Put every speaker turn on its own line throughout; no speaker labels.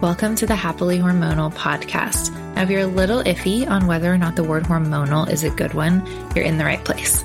Welcome to the Happily Hormonal podcast. Now, if you're a little iffy on whether or not the word hormonal is a good one, you're in the right place.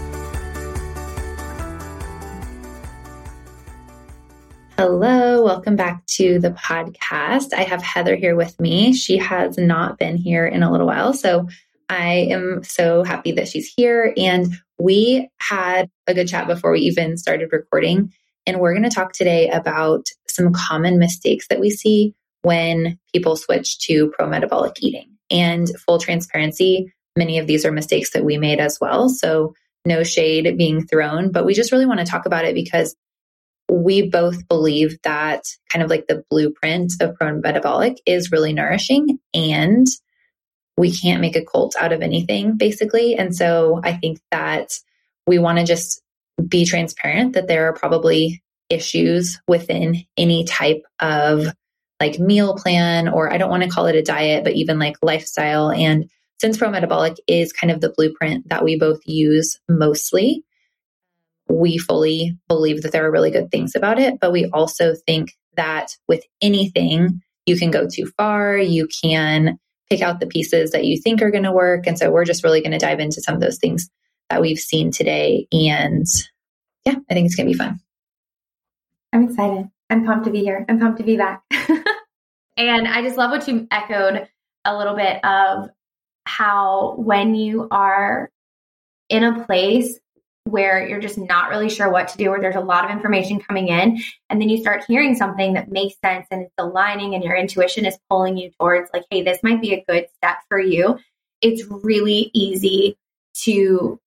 Hello, welcome back to the podcast. I have Heather here with me. She has not been here in a little while, so I am so happy that she's here. And we had a good chat before we even started recording. And we're going to talk today about some common mistakes that we see when people switch to pro metabolic eating. And full transparency, many of these are mistakes that we made as well. So, no shade being thrown, but we just really want to talk about it because we both believe that kind of like the blueprint of pro metabolic is really nourishing and we can't make a cult out of anything basically. And so I think that we want to just be transparent that there are probably issues within any type of like meal plan, or I don't want to call it a diet, but even like lifestyle. And since pro metabolic is kind of the blueprint that we both use mostly, we fully believe that there are really good things about it, but we also think that with anything, you can go too far. You can pick out the pieces that you think are going to work. And so we're just really going to dive into some of those things that we've seen today. And yeah, I think it's going to be fun.
I'm excited. I'm pumped to be here. I'm pumped to be back. and I just love what you echoed a little bit of how when you are in a place where you're just not really sure what to do, or there's a lot of information coming in, and then you start hearing something that makes sense and it's aligning, and your intuition is pulling you towards, like, hey, this might be a good step for you. It's really easy to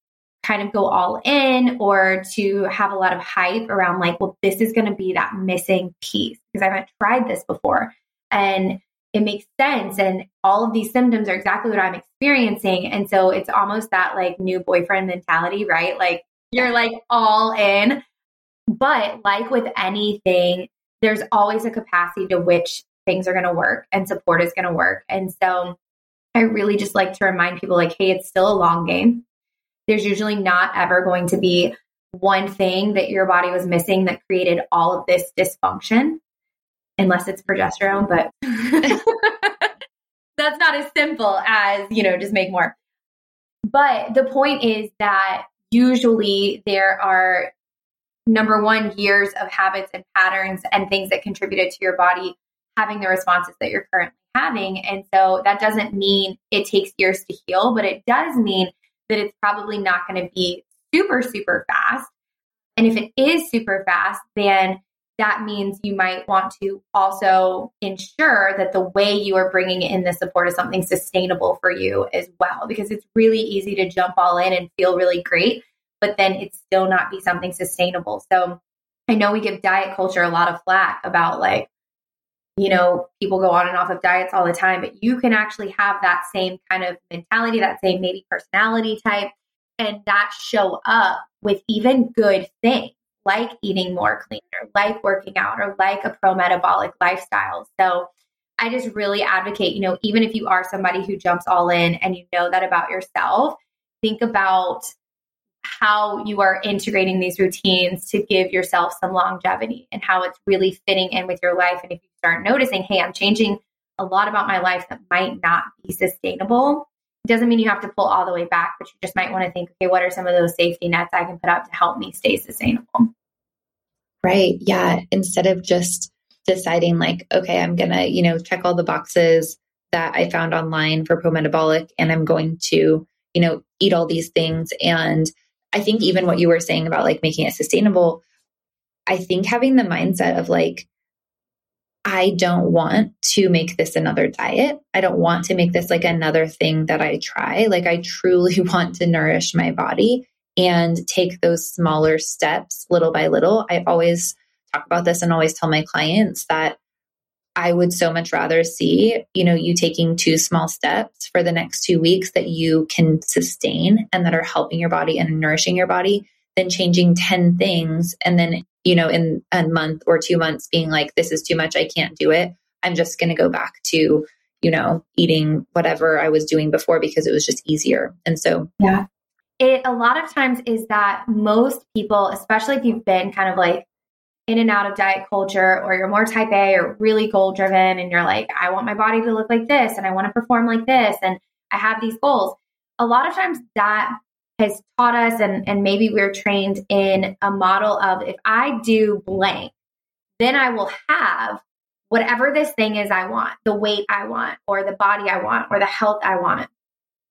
kind of go all in or to have a lot of hype around, like, well, this is going to be that missing piece because I haven't tried this before. And it makes sense. And all of these symptoms are exactly what I'm experiencing. And so it's almost that like new boyfriend mentality, right? Like you're like all in. But like with anything, there's always a capacity to which things are going to work and support is going to work. And so I really just like to remind people like, hey, it's still a long game. There's usually not ever going to be one thing that your body was missing that created all of this dysfunction unless it's progesterone, but that's not as simple as, you know, just make more. But the point is that usually there are number one years of habits and patterns and things that contributed to your body having the responses that you're currently having. And so that doesn't mean it takes years to heal, but it does mean that it's probably not going to be super, super fast. And if it is super fast, then that means you might want to also ensure that the way you are bringing in the support is something sustainable for you as well, because it's really easy to jump all in and feel really great, but then it's still not be something sustainable. So I know we give diet culture a lot of flack about like, you know, people go on and off of diets all the time, but you can actually have that same kind of mentality, that same maybe personality type, and that show up with even good things like eating more cleaner, like working out, or like a pro metabolic lifestyle. So I just really advocate, you know, even if you are somebody who jumps all in and you know that about yourself, think about how you are integrating these routines to give yourself some longevity and how it's really fitting in with your life. And if you start noticing, hey, I'm changing a lot about my life that might not be sustainable, doesn't mean you have to pull all the way back, but you just might want to think, okay, what are some of those safety nets I can put up to help me stay sustainable?
Right. Yeah. Instead of just deciding, like, okay, I'm going to, you know, check all the boxes that I found online for pro metabolic and I'm going to, you know, eat all these things. And I think even what you were saying about like making it sustainable, I think having the mindset of like, I don't want to make this another diet. I don't want to make this like another thing that I try. Like, I truly want to nourish my body and take those smaller steps little by little. I always talk about this and always tell my clients that I would so much rather see, you know, you taking two small steps for the next two weeks that you can sustain and that are helping your body and nourishing your body than changing 10 things and then, you know, in a month or two months being like, this is too much. I can't do it. I'm just going to go back to, you know, eating whatever I was doing before because it was just easier. And so,
yeah. It a lot of times is that most people, especially if you've been kind of like in and out of diet culture or you're more type A or really goal driven and you're like, I want my body to look like this and I want to perform like this and I have these goals. A lot of times that has taught us and, and maybe we're trained in a model of if I do blank, then I will have whatever this thing is I want, the weight I want, or the body I want, or the health I want.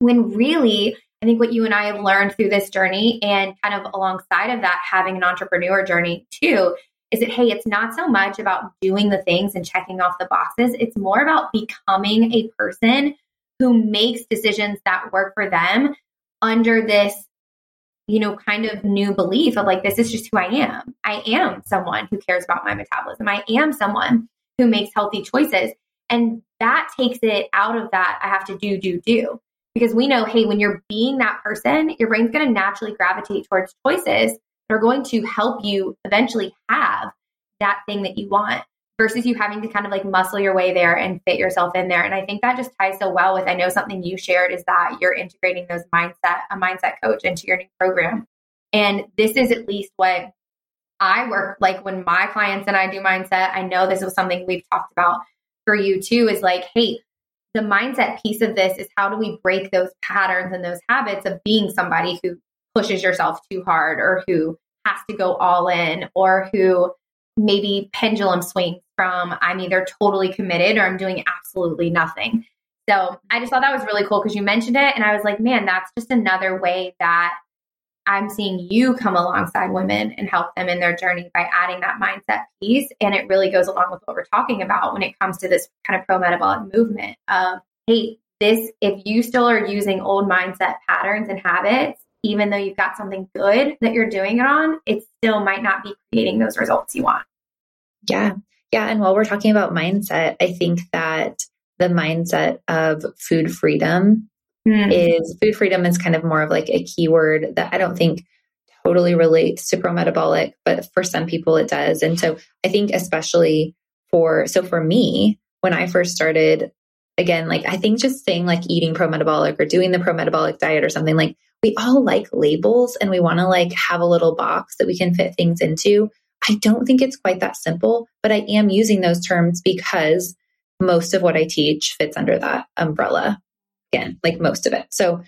When really, I think what you and I have learned through this journey and kind of alongside of that, having an entrepreneur journey too, is that, hey, it's not so much about doing the things and checking off the boxes. It's more about becoming a person who makes decisions that work for them under this, you know, kind of new belief of like, this is just who I am. I am someone who cares about my metabolism. I am someone who makes healthy choices. And that takes it out of that, I have to do, do, do. Because we know, hey, when you're being that person, your brain's going to naturally gravitate towards choices that are going to help you eventually have that thing that you want versus you having to kind of like muscle your way there and fit yourself in there. And I think that just ties so well with I know something you shared is that you're integrating those mindset, a mindset coach into your new program. And this is at least what I work like when my clients and I do mindset. I know this was something we've talked about for you too is like, hey, the mindset piece of this is how do we break those patterns and those habits of being somebody who pushes yourself too hard or who has to go all in or who maybe pendulum swings from I'm either totally committed or I'm doing absolutely nothing. So I just thought that was really cool because you mentioned it. And I was like, man, that's just another way that I'm seeing you come alongside women and help them in their journey by adding that mindset piece. And it really goes along with what we're talking about when it comes to this kind of pro metabolic movement of, hey, this, if you still are using old mindset patterns and habits, even though you've got something good that you're doing it on, it still might not be creating those results you want.
Yeah. Yeah. And while we're talking about mindset, I think that the mindset of food freedom mm. is food freedom is kind of more of like a keyword that I don't think totally relates to pro metabolic, but for some people it does. And so I think, especially for, so for me, when I first started, again, like I think just saying like eating pro metabolic or doing the pro metabolic diet or something like we all like labels and we want to like have a little box that we can fit things into. I don't think it's quite that simple, but I am using those terms because most of what I teach fits under that umbrella. Again, like most of it. So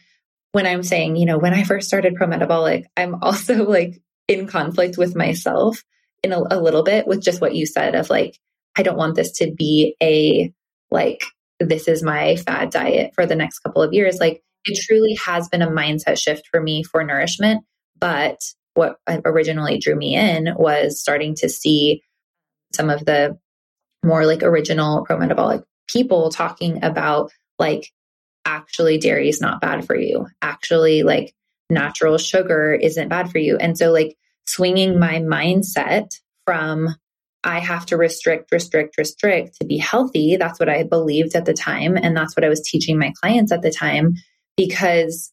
when I'm saying, you know, when I first started pro metabolic, I'm also like in conflict with myself in a, a little bit with just what you said of like, I don't want this to be a like, this is my fad diet for the next couple of years. Like, it truly has been a mindset shift for me for nourishment. But what originally drew me in was starting to see some of the more like original pro metabolic people talking about like actually dairy is not bad for you. Actually, like natural sugar isn't bad for you. And so, like, swinging my mindset from I have to restrict, restrict, restrict to be healthy. That's what I believed at the time. And that's what I was teaching my clients at the time because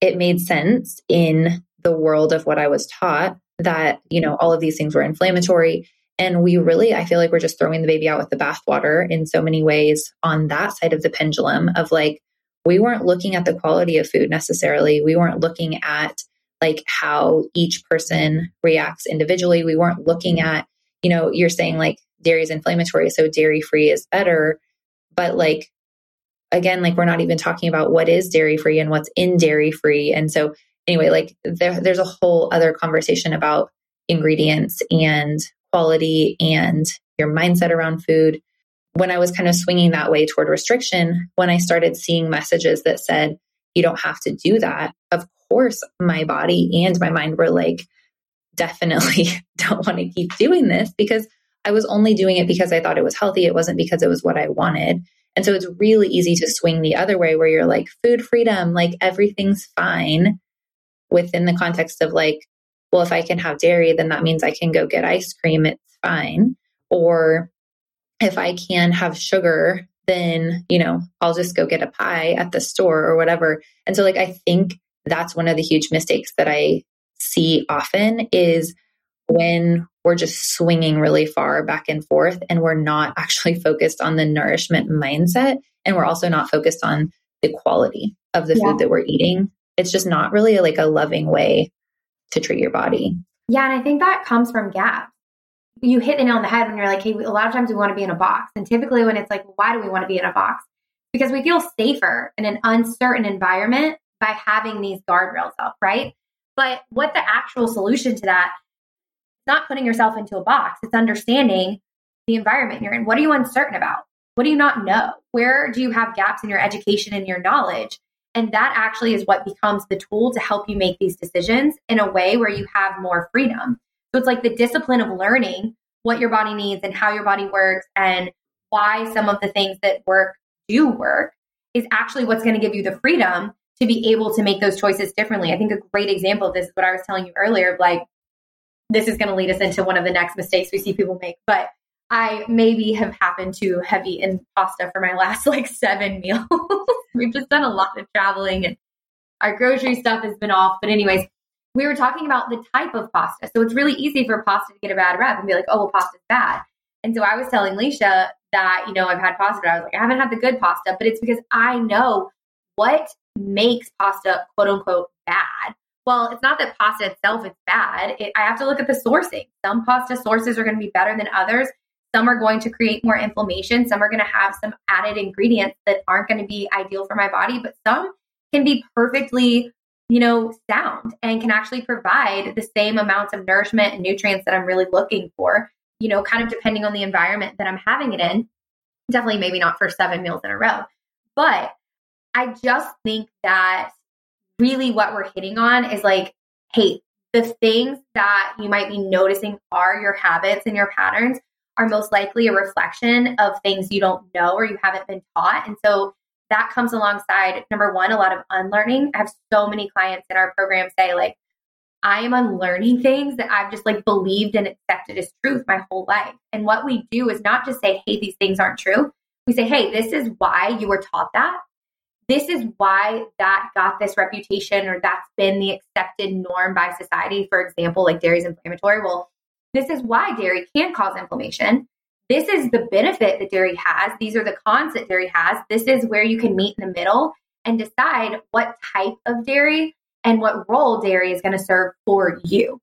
it made sense in the world of what I was taught that, you know, all of these things were inflammatory. And we really, I feel like we're just throwing the baby out with the bathwater in so many ways on that side of the pendulum of like, we weren't looking at the quality of food necessarily. We weren't looking at like how each person reacts individually. We weren't looking mm-hmm. at, you know, you're saying like dairy is inflammatory, so dairy free is better. But like again, like we're not even talking about what is dairy free and what's in dairy free. And so, anyway, like there, there's a whole other conversation about ingredients and quality and your mindset around food. When I was kind of swinging that way toward restriction, when I started seeing messages that said, you don't have to do that. Of course, my body and my mind were like, definitely don't want to keep doing this because I was only doing it because I thought it was healthy. It wasn't because it was what I wanted. And so it's really easy to swing the other way where you're like, food freedom, like everything's fine within the context of like, well, if I can have dairy, then that means I can go get ice cream. It's fine. Or if I can have sugar, then, you know, I'll just go get a pie at the store or whatever. And so, like, I think that's one of the huge mistakes that I see often is when we're just swinging really far back and forth and we're not actually focused on the nourishment mindset and we're also not focused on the quality of the yeah. food that we're eating it's just not really like a loving way to treat your body.
Yeah and i think that comes from gaps you hit the nail on the head when you're like hey a lot of times we want to be in a box. And typically when it's like why do we want to be in a box? Because we feel safer in an uncertain environment by having these guardrails up right? But what the actual solution to that not putting yourself into a box. It's understanding the environment you're in. What are you uncertain about? What do you not know? Where do you have gaps in your education and your knowledge? And that actually is what becomes the tool to help you make these decisions in a way where you have more freedom. So it's like the discipline of learning what your body needs and how your body works and why some of the things that work do work is actually what's going to give you the freedom to be able to make those choices differently. I think a great example of this is what I was telling you earlier of like this is going to lead us into one of the next mistakes we see people make. But I maybe have happened to have eaten pasta for my last like seven meals. We've just done a lot of traveling and our grocery stuff has been off. But, anyways, we were talking about the type of pasta. So it's really easy for pasta to get a bad rep and be like, oh, well, pasta's bad. And so I was telling Leisha that, you know, I've had pasta, but I was like, I haven't had the good pasta, but it's because I know what makes pasta quote unquote bad well, it's not that pasta itself is bad. It, I have to look at the sourcing. Some pasta sources are going to be better than others. Some are going to create more inflammation. Some are going to have some added ingredients that aren't going to be ideal for my body, but some can be perfectly, you know, sound and can actually provide the same amounts of nourishment and nutrients that I'm really looking for, you know, kind of depending on the environment that I'm having it in. Definitely maybe not for seven meals in a row. But I just think that really what we're hitting on is like, hey, the things that you might be noticing are your habits and your patterns are most likely a reflection of things you don't know or you haven't been taught. And so that comes alongside number one, a lot of unlearning. I have so many clients in our program say, like, I am unlearning things that I've just like believed and accepted as truth my whole life. And what we do is not just say, hey, these things aren't true. We say, hey, this is why you were taught that this is why that got this reputation or that's been the accepted norm by society. For example, like dairy is inflammatory. Well, this is why dairy can cause inflammation. This is the benefit that dairy has. These are the cons that dairy has. This is where you can meet in the middle and decide what type of dairy and what role dairy is going to serve for you.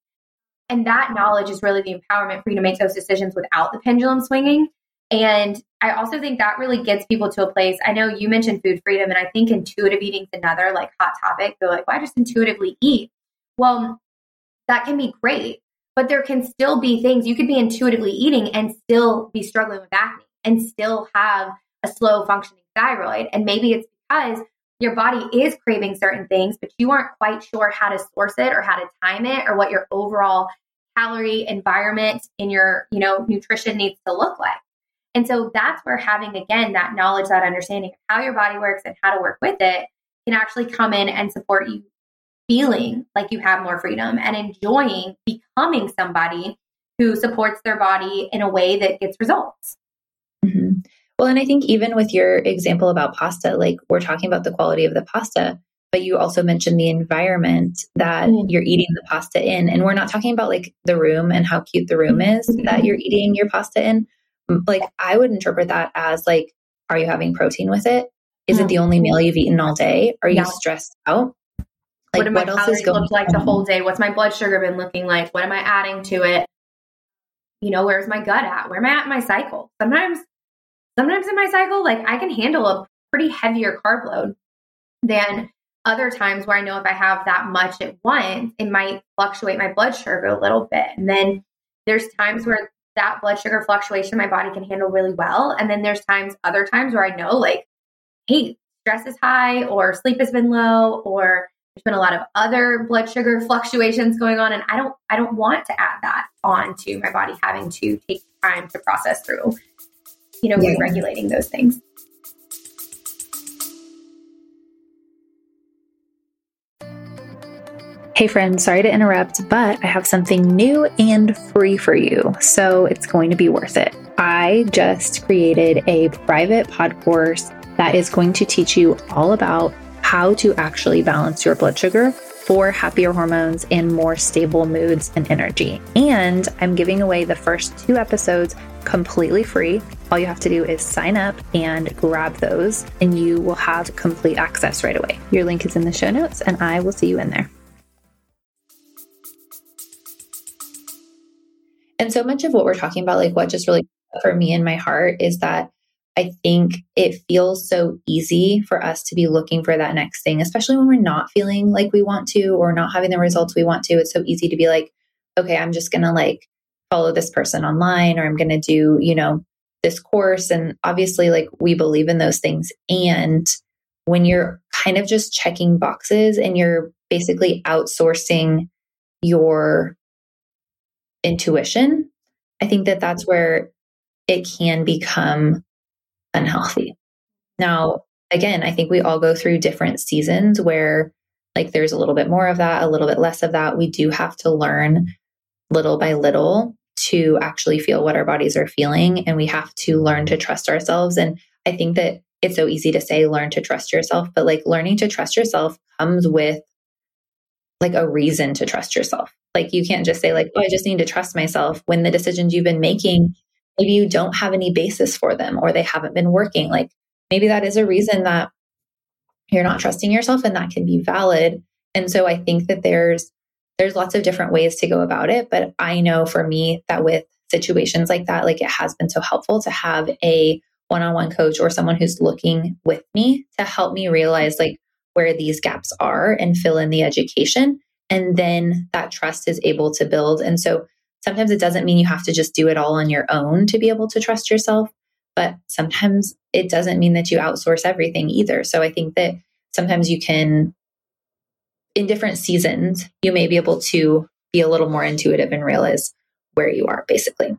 And that knowledge is really the empowerment for you to make those decisions without the pendulum swinging and I also think that really gets people to a place. I know you mentioned food freedom, and I think intuitive eating is another like hot topic. They're like, why just intuitively eat? Well, that can be great, but there can still be things you could be intuitively eating and still be struggling with acne and still have a slow functioning thyroid. And maybe it's because your body is craving certain things, but you aren't quite sure how to source it or how to time it or what your overall calorie environment in your, you know, nutrition needs to look like. And so that's where having, again, that knowledge, that understanding of how your body works and how to work with it can actually come in and support you feeling like you have more freedom and enjoying becoming somebody who supports their body in a way that gets results.
Mm-hmm. Well, and I think even with your example about pasta, like we're talking about the quality of the pasta, but you also mentioned the environment that mm-hmm. you're eating the pasta in. And we're not talking about like the room and how cute the room is mm-hmm. that you're eating your pasta in, like I would interpret that as like, are you having protein with it? Is it the mm. only meal you've eaten all day? Are you yeah. stressed out?
Like, what, what else is going look like on? the whole day? What's my blood sugar been looking like? What am I adding to it? You know, where's my gut at? Where am I at in my cycle? Sometimes, sometimes in my cycle, like I can handle a pretty heavier carb load than other times where I know if I have that much at once, it might fluctuate my blood sugar a little bit. And then there's times where that blood sugar fluctuation my body can handle really well. And then there's times, other times where I know like, hey, stress is high or sleep has been low or there's been a lot of other blood sugar fluctuations going on and I don't I don't want to add that on to my body having to take time to process through you know yeah. regulating those things.
Hey friends, sorry to interrupt, but I have something new and free for you, so it's going to be worth it. I just created a private pod course that is going to teach you all about how to actually balance your blood sugar for happier hormones and more stable moods and energy. And I'm giving away the first two episodes completely free. All you have to do is sign up and grab those, and you will have complete access right away. Your link is in the show notes, and I will see you in there. And so much of what we're talking about, like what just really for me in my heart is that I think it feels so easy for us to be looking for that next thing, especially when we're not feeling like we want to or not having the results we want to. It's so easy to be like, okay, I'm just going to like follow this person online or I'm going to do, you know, this course. And obviously, like we believe in those things. And when you're kind of just checking boxes and you're basically outsourcing your intuition, I think that that's where it can become unhealthy. Now, again, I think we all go through different seasons where like there's a little bit more of that, a little bit less of that. We do have to learn little by little to actually feel what our bodies are feeling and we have to learn to trust ourselves and I think that it's so easy to say learn to trust yourself, but like learning to trust yourself comes with like a reason to trust yourself. Like you can't just say like, "Oh, I just need to trust myself" when the decisions you've been making maybe you don't have any basis for them or they haven't been working. Like maybe that is a reason that you're not trusting yourself and that can be valid. And so I think that there's there's lots of different ways to go about it, but I know for me that with situations like that like it has been so helpful to have a one-on-one coach or someone who's looking with me to help me realize like where these gaps are and fill in the education and then that trust is able to build. And so sometimes it doesn't mean you have to just do it all on your own to be able to trust yourself. But sometimes it doesn't mean that you outsource everything either. So I think that sometimes you can, in different seasons, you may be able to be a little more intuitive and realize where you are, basically.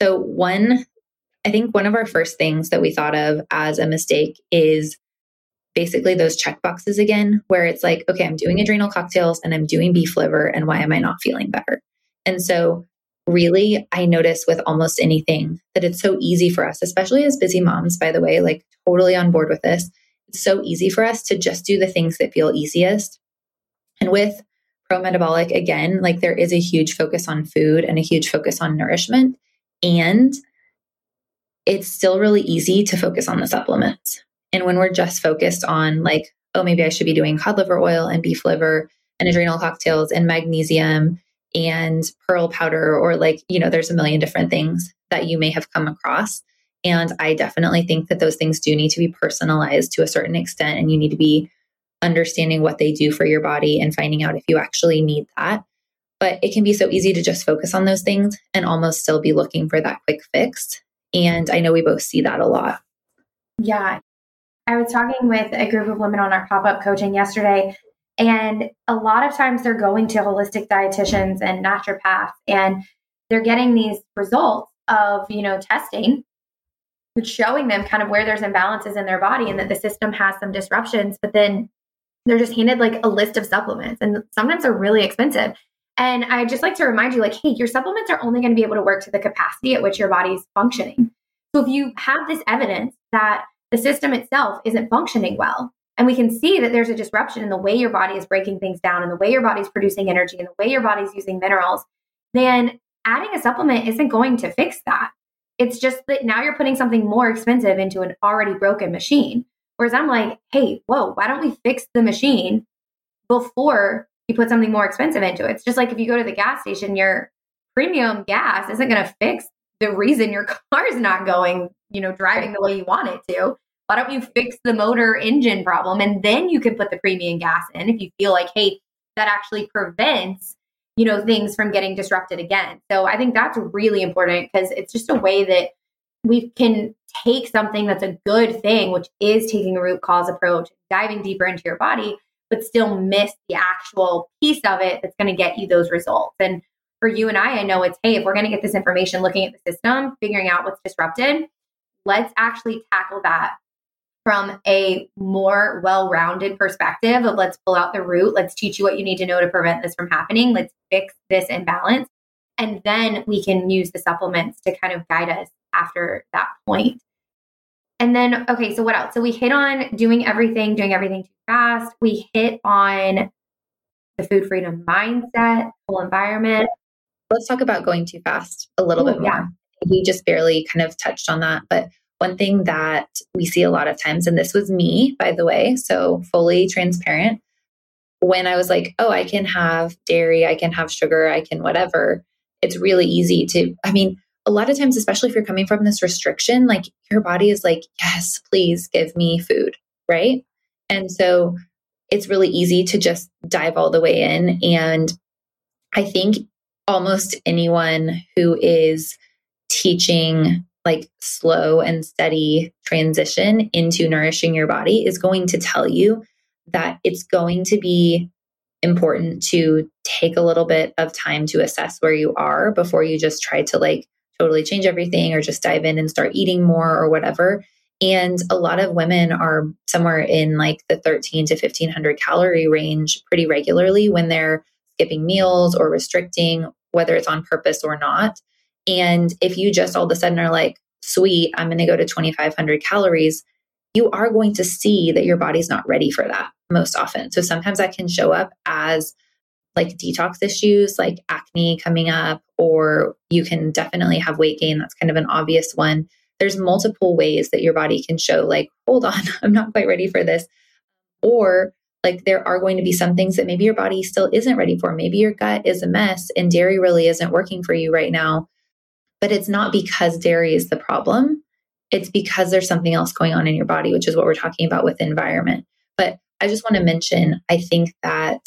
So, one, I think one of our first things that we thought of as a mistake is basically those check boxes again, where it's like, okay, I'm doing adrenal cocktails and I'm doing beef liver, and why am I not feeling better? And so, really, I notice with almost anything that it's so easy for us, especially as busy moms, by the way, like totally on board with this. It's so easy for us to just do the things that feel easiest. And with pro metabolic, again, like there is a huge focus on food and a huge focus on nourishment. And it's still really easy to focus on the supplements. And when we're just focused on like, oh, maybe I should be doing cod liver oil and beef liver and adrenal cocktails and magnesium and pearl powder, or like, you know, there's a million different things that you may have come across. And I definitely think that those things do need to be personalized to a certain extent, and you need to be understanding what they do for your body and finding out if you actually need that. But it can be so easy to just focus on those things and almost still be looking for that quick fix. And I know we both see that a lot.
Yeah. I was talking with a group of women on our pop up coaching yesterday, and a lot of times they're going to holistic dietitians and naturopaths, and they're getting these results of, you know, testing, showing them kind of where there's imbalances in their body and that the system has some disruptions, but then they're just handed like a list of supplements, and sometimes they're really expensive. And I just like to remind you, like, hey, your supplements are only going to be able to work to the capacity at which your body is functioning. So if you have this evidence that the system itself isn't functioning well. And we can see that there's a disruption in the way your body is breaking things down and the way your body's producing energy and the way your body's using minerals. Then adding a supplement isn't going to fix that. It's just that now you're putting something more expensive into an already broken machine. Whereas I'm like, hey, whoa, why don't we fix the machine before you put something more expensive into it? It's just like if you go to the gas station, your premium gas isn't going to fix the reason your car is not going you know, driving the way you want it to. Why don't you fix the motor engine problem and then you can put the premium gas in if you feel like, hey, that actually prevents, you know, things from getting disrupted again. So I think that's really important because it's just a way that we can take something that's a good thing, which is taking a root cause approach, diving deeper into your body, but still miss the actual piece of it that's going to get you those results. And for you and I, I know it's, hey, if we're going to get this information, looking at the system, figuring out what's disrupted, let's actually tackle that from a more well-rounded perspective of let's pull out the root let's teach you what you need to know to prevent this from happening let's fix this imbalance and then we can use the supplements to kind of guide us after that point. And then okay so what else? So we hit on doing everything doing everything too fast. We hit on the food freedom mindset whole environment
let's talk about going too fast a little Ooh, bit more yeah. we just barely kind of touched on that but one thing that we see a lot of times, and this was me, by the way, so fully transparent, when I was like, oh, I can have dairy, I can have sugar, I can whatever, it's really easy to, I mean, a lot of times, especially if you're coming from this restriction, like your body is like, yes, please give me food, right? And so it's really easy to just dive all the way in. And I think almost anyone who is teaching like slow and steady transition into nourishing your body is going to tell you that it's going to be important to take a little bit of time to assess where you are before you just try to like totally change everything or just dive in and start eating more or whatever. And a lot of women are somewhere in like the 13 to 1500 calorie range pretty regularly when they're skipping meals or restricting, whether it's on purpose or not. And if you just all of a sudden are like, sweet, I'm going to go to 2,500 calories, you are going to see that your body's not ready for that most often. So sometimes that can show up as like detox issues, like acne coming up, or you can definitely have weight gain. That's kind of an obvious one. There's multiple ways that your body can show, like, hold on, I'm not quite ready for this. Or like there are going to be some things that maybe your body still isn't ready for. Maybe your gut is a mess and dairy really isn't working for you right now. But it's not because dairy is the problem. It's because there's something else going on in your body, which is what we're talking about with environment. But I just want to mention, I think that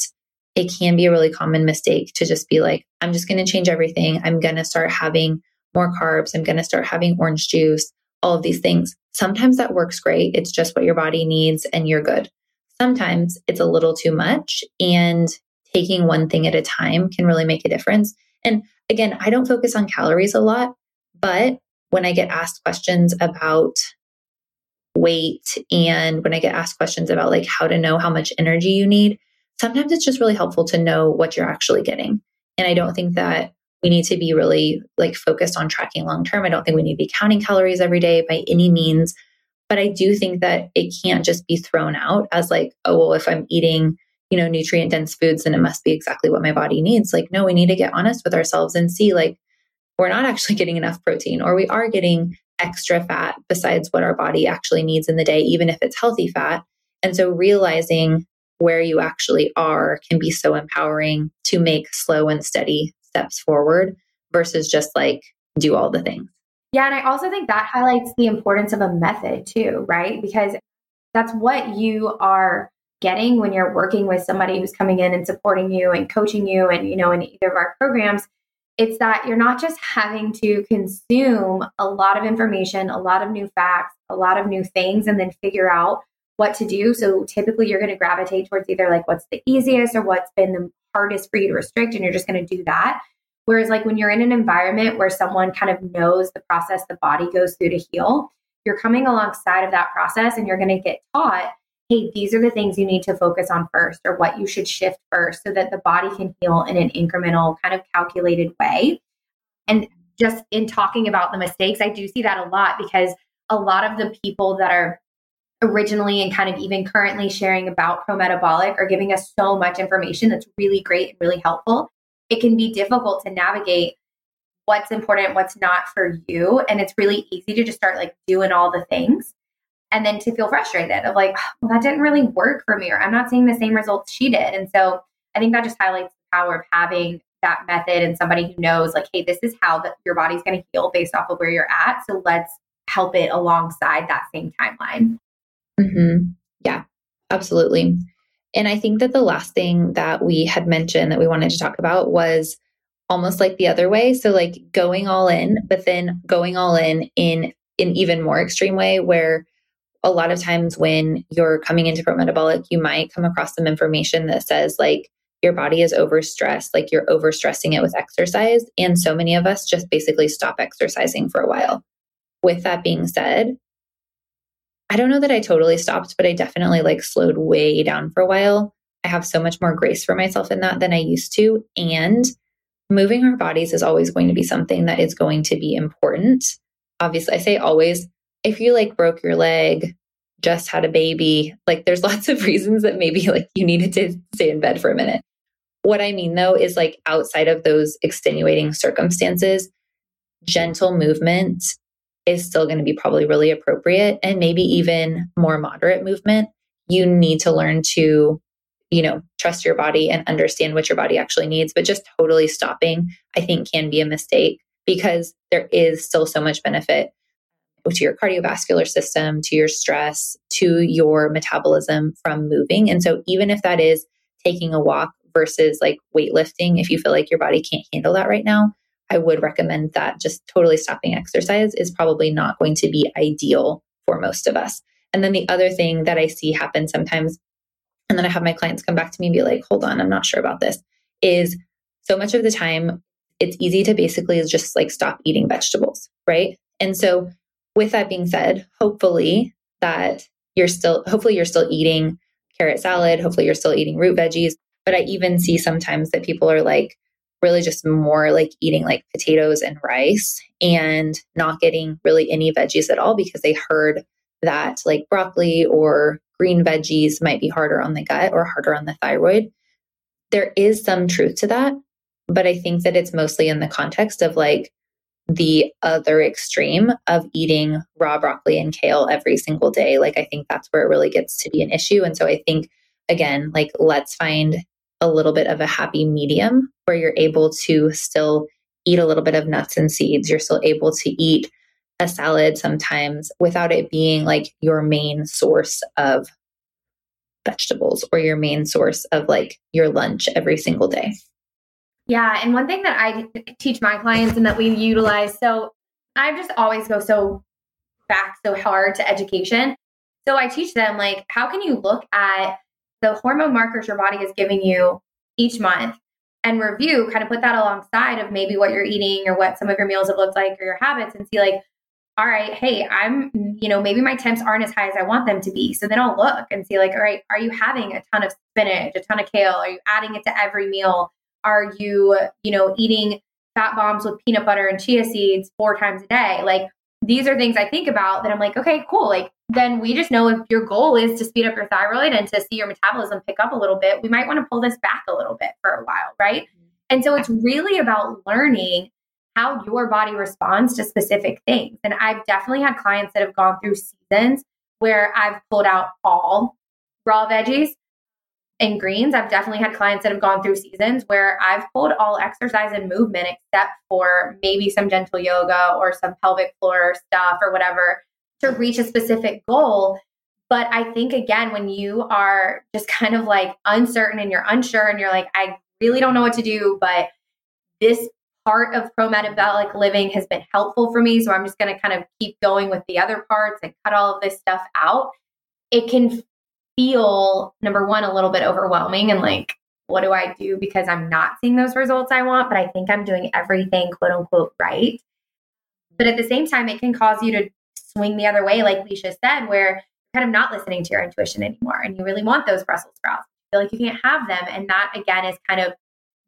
it can be a really common mistake to just be like, I'm just going to change everything. I'm going to start having more carbs. I'm going to start having orange juice, all of these things. Sometimes that works great. It's just what your body needs and you're good. Sometimes it's a little too much and taking one thing at a time can really make a difference. And again, I don't focus on calories a lot, but when I get asked questions about weight and when I get asked questions about like how to know how much energy you need, sometimes it's just really helpful to know what you're actually getting. And I don't think that we need to be really like focused on tracking long term. I don't think we need to be counting calories every day by any means. But I do think that it can't just be thrown out as like, oh, well, if I'm eating you know, nutrient dense foods then it must be exactly what my body needs. Like, no, we need to get honest with ourselves and see like we're not actually getting enough protein or we are getting extra fat besides what our body actually needs in the day, even if it's healthy fat. And so realizing where you actually are can be so empowering to make slow and steady steps forward versus just like do all the things.
Yeah. And I also think that highlights the importance of a method too, right? Because that's what you are getting when you're working with somebody who's coming in and supporting you and coaching you and you know in either of our programs it's that you're not just having to consume a lot of information a lot of new facts a lot of new things and then figure out what to do so typically you're going to gravitate towards either like what's the easiest or what's been the hardest for you to restrict and you're just going to do that whereas like when you're in an environment where someone kind of knows the process the body goes through to heal you're coming alongside of that process and you're going to get taught hey, these are the things you need to focus on first or what you should shift first so that the body can heal in an incremental, kind of calculated way. And just in talking about the mistakes, I do see that a lot because a lot of the people that are originally and kind of even currently sharing about pro metabolic are giving us so much information that's really great and really helpful. It can be difficult to navigate what's important, what's not for you. And it's really easy to just start like doing all the things and then to feel frustrated of like, well, that didn't really work for me, or I'm not seeing the same results she did. And so I think that just highlights the power of having that method and somebody who knows, like, hey, this is how the, your body's going to heal based off of where you're at. So let's help it alongside that same timeline.
Mm-hmm. Yeah, absolutely. And I think that the last thing that we had mentioned that we wanted to talk about was almost like the other way. So, like going all in, but then going all in in an even more extreme way where a lot of times when you're coming into pro metabolic, you might come across some information that says like your body is overstressed, like you're overstressing it with exercise. And so many of us just basically stop exercising for a while. With that being said, I don't know that I totally stopped, but I definitely like slowed way down for a while. I have so much more grace for myself in that than I used to. And moving our bodies is always going to be something that is going to be important. Obviously, I say always, if you like broke your leg, just had a baby, like there's lots of reasons that maybe like you needed to stay in bed for a minute. What I mean though is like outside of those extenuating circumstances, gentle movement is still going to be probably really appropriate and maybe even more moderate movement. You need to learn to, you know, trust your body and understand what your body actually needs. But just totally stopping, I think, can be a mistake because there is still so much benefit to your cardiovascular system, to your stress, to your metabolism from moving. And so, even if that is taking a walk versus like weightlifting, if you feel like your body can't handle that right now, I would recommend that just totally stopping exercise is probably not going to be ideal for most of us. And then the other thing that I see happen sometimes, and then I have my clients come back to me and be like, hold on, I'm not sure about this, is so much of the time it's easy to basically just like stop eating vegetables, right? And so with that being said, hopefully that you're still, hopefully you're still eating carrot salad. Hopefully you're still eating root veggies. But I even see sometimes that people are like really just more like eating like potatoes and rice and not getting really any veggies at all because they heard that like broccoli or green veggies might be harder on the gut or harder on the thyroid. There is some truth to that, but I think that it's mostly in the context of like the other extreme of eating raw broccoli and kale every single day. Like, I think that's where it really gets to be an issue. And so I think, again, like, let's find a little bit of a happy medium where you're able to still eat a little bit of nuts and seeds. You're still able to eat a salad sometimes without it being like your main source of vegetables or your main source of like your lunch every single day.
Yeah. And one thing that I teach my clients and that we utilize, so I just always go so back so hard to education. So I teach them, like, how can you look at the hormone markers your body is giving you each month and review, kind of put that alongside of maybe what you're eating or what some of your meals have looked like or your habits and see, like, all right, hey, I'm, you know, maybe my temps aren't as high as I want them to be. So then I'll look and see, like, all right, are you having a ton of spinach, a ton of kale? Are you adding it to every meal? Are you, you know, eating fat bombs with peanut butter and chia seeds four times a day? Like these are things I think about that I'm like, okay, cool. Like then we just know if your goal is to speed up your thyroid and to see your metabolism pick up a little bit, we might want to pull this back a little bit for a while, right? And so it's really about learning how your body responds to specific things. And I've definitely had clients that have gone through seasons where I've pulled out all raw veggies and greens, I've definitely had clients that have gone through seasons where I've pulled all exercise and movement except for maybe some gentle yoga or some pelvic floor stuff or whatever to reach a specific goal. But I think again, when you are just kind of like uncertain and you're unsure and you're like, I really don't know what to do, but this part of pro metabolic living has been helpful for me. So I'm just going to kind of keep going with the other parts and cut all of this stuff out. It can feel number one a little bit overwhelming and like what do I do because I'm not seeing those results I want, but I think I'm doing everything quote unquote right. But at the same time, it can cause you to swing the other way, like Leisha said, where you're kind of not listening to your intuition anymore and you really want those Brussels sprouts. You feel like you can't have them. And that again is kind of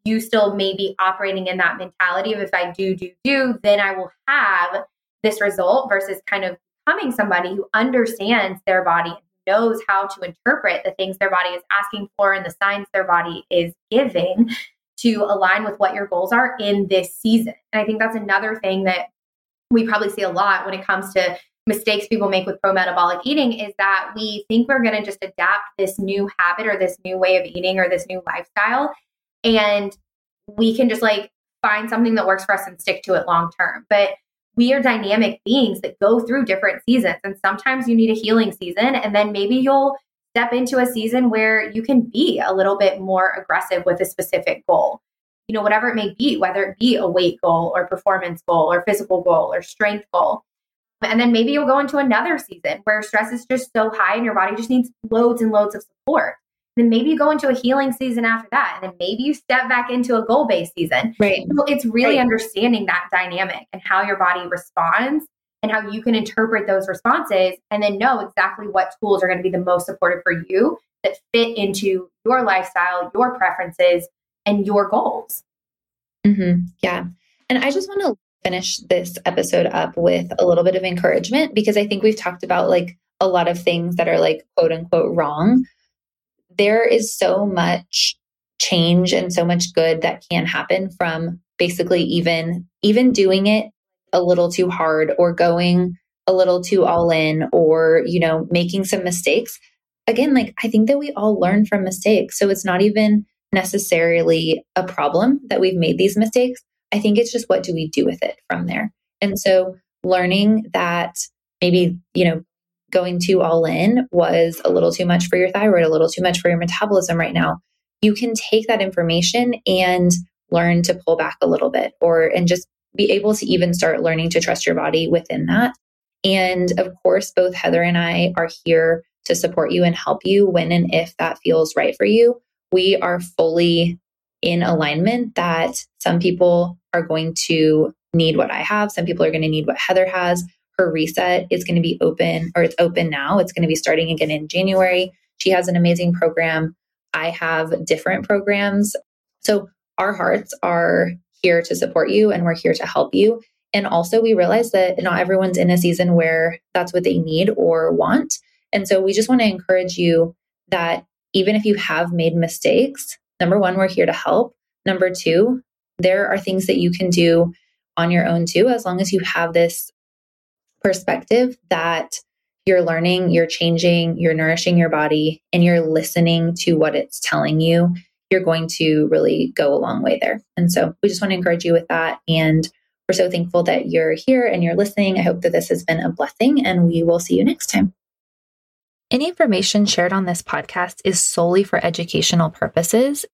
you still maybe operating in that mentality of if I do, do, do, then I will have this result versus kind of becoming somebody who understands their body knows how to interpret the things their body is asking for and the signs their body is giving to align with what your goals are in this season. And I think that's another thing that we probably see a lot when it comes to mistakes people make with pro metabolic eating is that we think we're going to just adapt this new habit or this new way of eating or this new lifestyle and we can just like find something that works for us and stick to it long term. But we are dynamic beings that go through different seasons. And sometimes you need a healing season, and then maybe you'll step into a season where you can be a little bit more aggressive with a specific goal. You know, whatever it may be, whether it be a weight goal or performance goal or physical goal or strength goal. And then maybe you'll go into another season where stress is just so high and your body just needs loads and loads of support. Then maybe you go into a healing season after that. And then maybe you step back into a goal based season.
Right.
So it's really
right.
understanding that dynamic and how your body responds and how you can interpret those responses and then know exactly what tools are going to be the most supportive for you that fit into your lifestyle, your preferences, and your goals.
Mm-hmm. Yeah. And I just want to finish this episode up with a little bit of encouragement because I think we've talked about like a lot of things that are like quote unquote wrong. There is so much change and so much good that can happen from basically even even doing it a little too hard or going a little too all in or you know making some mistakes. Again like i think that we all learn from mistakes. So it's not even necessarily a problem that we've made these mistakes I think it's just what do we do with it from there. And so learning that maybe, you know, going too all in was a little too much for your thyroid, a little too much for your metabolism right now. You can take that information and learn to pull back a little bit or and just be able to even start learning to trust your body within that. And of course, both Heather and I are here to support you and help you when and if that feels right for you. We are fully in alignment that some people are going to need what I have. Some people are going to need what Heather has. Her reset is going to be open, or it's open now. It's going to be starting again in January. She has an amazing program. I have different programs. So our hearts are here to support you and we're here to help you. And also, we realize that not everyone's in a season where that's what they need or want. And so, we just want to encourage you that even if you have made mistakes, number one, we're here to help. Number two, there are things that you can do on your own too, as long as you have this perspective that you're learning, you're changing, you're nourishing your body, and you're listening to what it's telling you, you're going to really go a long way there. And so we just want to encourage you with that. And we're so thankful that you're here and you're listening. I hope that this has been a blessing, and we will see you next time. Any information shared on this podcast is solely for educational purposes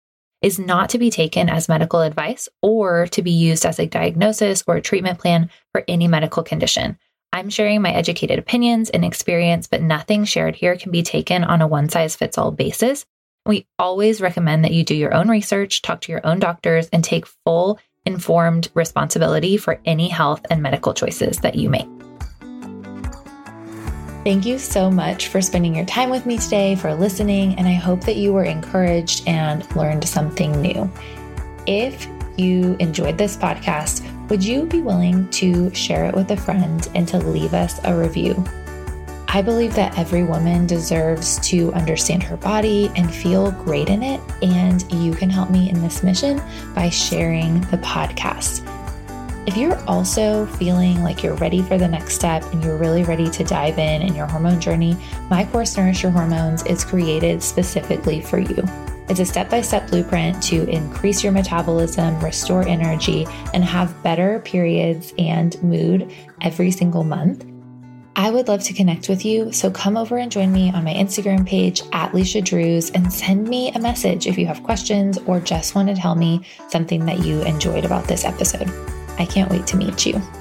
is not to be taken as medical advice or to be used as a diagnosis or a treatment plan for any medical condition. I'm sharing my educated opinions and experience, but nothing shared here can be taken on a one size fits all basis. We always recommend that you do your own research, talk to your own doctors, and take full informed responsibility for any health and medical choices that you make. Thank you so much for spending your time with me today, for listening, and I hope that you were encouraged and learned something new. If you enjoyed this podcast, would you be willing to share it with a friend and to leave us a review? I believe that every woman deserves to understand her body and feel great in it, and you can help me in this mission by sharing the podcast. If you're also feeling like you're ready for the next step and you're really ready to dive in in your hormone journey, my course Nourish Your Hormones is created specifically for you. It's a step by step blueprint to increase your metabolism, restore energy, and have better periods and mood every single month. I would love to connect with you, so come over and join me on my Instagram page at Leisha Drews and send me a message if you have questions or just want to tell me something that you enjoyed about this episode. I can't wait to meet you.